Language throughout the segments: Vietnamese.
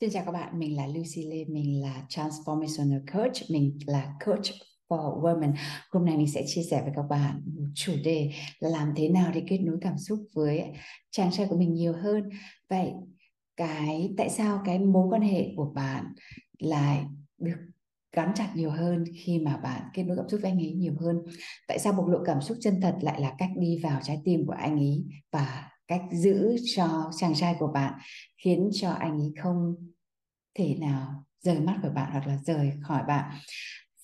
Xin chào các bạn, mình là Lucy Lê, mình là Transformational Coach, mình là Coach for Women. Hôm nay mình sẽ chia sẻ với các bạn một chủ đề là làm thế nào để kết nối cảm xúc với chàng trai của mình nhiều hơn. Vậy cái tại sao cái mối quan hệ của bạn lại được gắn chặt nhiều hơn khi mà bạn kết nối cảm xúc với anh ấy nhiều hơn tại sao bộc lộ cảm xúc chân thật lại là cách đi vào trái tim của anh ấy và cách giữ cho chàng trai của bạn khiến cho anh ấy không thể nào rời mắt khỏi bạn hoặc là rời khỏi bạn.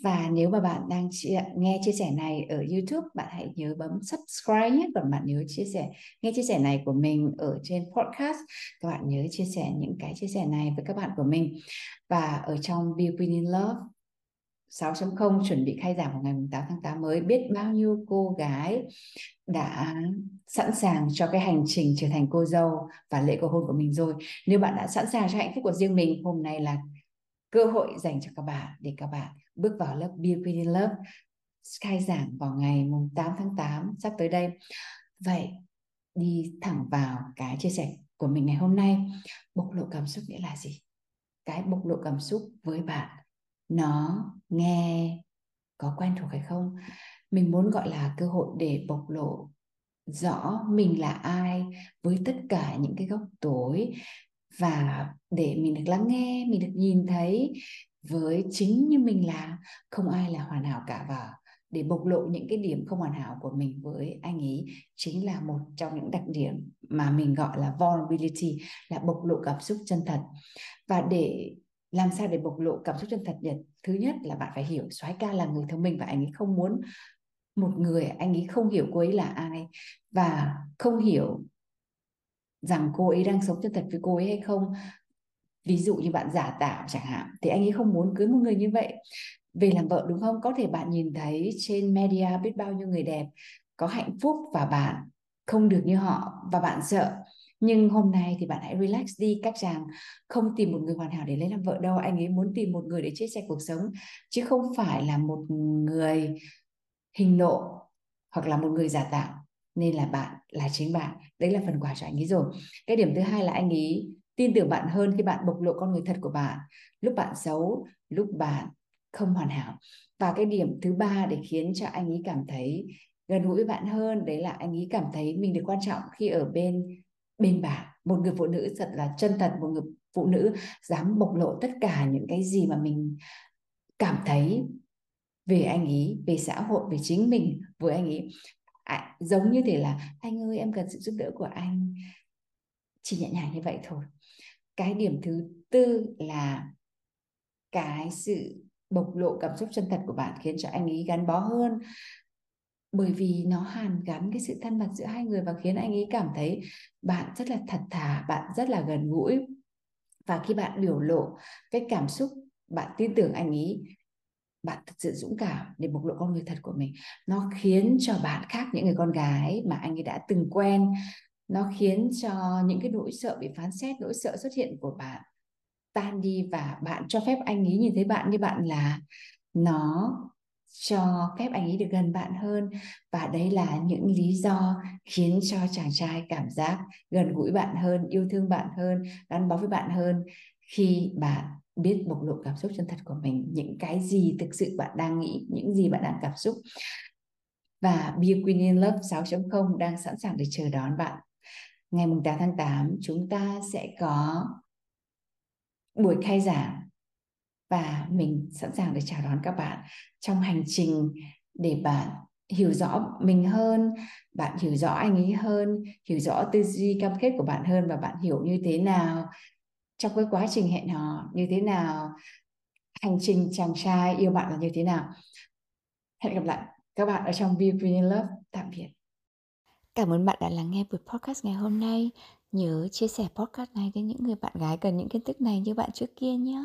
Và nếu mà bạn đang chia, nghe chia sẻ này ở YouTube bạn hãy nhớ bấm subscribe nhé. Còn bạn nhớ chia sẻ nghe chia sẻ này của mình ở trên podcast các bạn nhớ chia sẻ những cái chia sẻ này với các bạn của mình. Và ở trong Be Queen in Love 6.0 chuẩn bị khai giảng vào ngày 8 tháng 8 mới biết bao nhiêu cô gái đã sẵn sàng cho cái hành trình trở thành cô dâu và lễ cầu hôn của mình rồi. Nếu bạn đã sẵn sàng cho hạnh phúc của riêng mình, hôm nay là cơ hội dành cho các bạn để các bạn bước vào lớp Be Pretty Love khai giảng vào ngày 8 tháng 8 sắp tới đây. Vậy đi thẳng vào cái chia sẻ của mình ngày hôm nay. Bộc lộ cảm xúc nghĩa là gì? Cái bộc lộ cảm xúc với bạn nó nghe có quen thuộc hay không? Mình muốn gọi là cơ hội để bộc lộ rõ mình là ai với tất cả những cái góc tối và để mình được lắng nghe, mình được nhìn thấy với chính như mình là. Không ai là hoàn hảo cả và để bộc lộ những cái điểm không hoàn hảo của mình với anh ấy chính là một trong những đặc điểm mà mình gọi là vulnerability, là bộc lộ cảm xúc chân thật. Và để làm sao để bộc lộ cảm xúc chân thật nhất? Thứ nhất là bạn phải hiểu soái ca là người thông minh và anh ấy không muốn một người anh ấy không hiểu cô ấy là ai và không hiểu rằng cô ấy đang sống chân thật với cô ấy hay không. Ví dụ như bạn giả tạo chẳng hạn, thì anh ấy không muốn cưới một người như vậy. Về làm vợ đúng không? Có thể bạn nhìn thấy trên media biết bao nhiêu người đẹp, có hạnh phúc và bạn không được như họ và bạn sợ nhưng hôm nay thì bạn hãy relax đi các chàng không tìm một người hoàn hảo để lấy làm vợ đâu. Anh ấy muốn tìm một người để chia sẻ cuộc sống, chứ không phải là một người hình nộ hoặc là một người giả tạo. Nên là bạn là chính bạn. Đấy là phần quà cho anh ấy rồi. Cái điểm thứ hai là anh ấy tin tưởng bạn hơn khi bạn bộc lộ con người thật của bạn. Lúc bạn xấu, lúc bạn không hoàn hảo. Và cái điểm thứ ba để khiến cho anh ấy cảm thấy gần gũi với bạn hơn, đấy là anh ấy cảm thấy mình được quan trọng khi ở bên bên bà một người phụ nữ thật là chân thật một người phụ nữ dám bộc lộ tất cả những cái gì mà mình cảm thấy về anh ấy về xã hội về chính mình với anh ấy à, giống như thế là anh ơi em cần sự giúp đỡ của anh. Chỉ nhẹ nhàng như vậy thôi. Cái điểm thứ tư là cái sự bộc lộ cảm xúc chân thật của bạn khiến cho anh ấy gắn bó hơn bởi vì nó hàn gắn cái sự thân mật giữa hai người và khiến anh ấy cảm thấy bạn rất là thật thà, bạn rất là gần gũi. Và khi bạn biểu lộ cái cảm xúc, bạn tin tưởng anh ấy, bạn thật sự dũng cảm để bộc lộ con người thật của mình. Nó khiến cho bạn khác những người con gái mà anh ấy đã từng quen. Nó khiến cho những cái nỗi sợ bị phán xét, nỗi sợ xuất hiện của bạn tan đi và bạn cho phép anh ấy nhìn thấy bạn như bạn là. Nó cho phép anh ấy được gần bạn hơn. Và đấy là những lý do khiến cho chàng trai cảm giác gần gũi bạn hơn, yêu thương bạn hơn, gắn bó với bạn hơn. Khi bạn biết bộc lộ cảm xúc chân thật của mình, những cái gì thực sự bạn đang nghĩ, những gì bạn đang cảm xúc. Và Be Queen in Love 6.0 đang sẵn sàng để chờ đón bạn. Ngày 8 tháng 8 chúng ta sẽ có buổi khai giảng và mình sẵn sàng để chào đón các bạn trong hành trình để bạn hiểu rõ mình hơn, bạn hiểu rõ anh ấy hơn, hiểu rõ tư duy, cam kết của bạn hơn và bạn hiểu như thế nào trong cái quá trình hẹn hò, như thế nào, hành trình chàng trai yêu bạn là như thế nào. Hẹn gặp lại các bạn ở trong Be Green Love tạm biệt. Cảm ơn bạn đã lắng nghe buổi podcast ngày hôm nay. nhớ chia sẻ podcast này đến những người bạn gái cần những kiến thức này như bạn trước kia nhé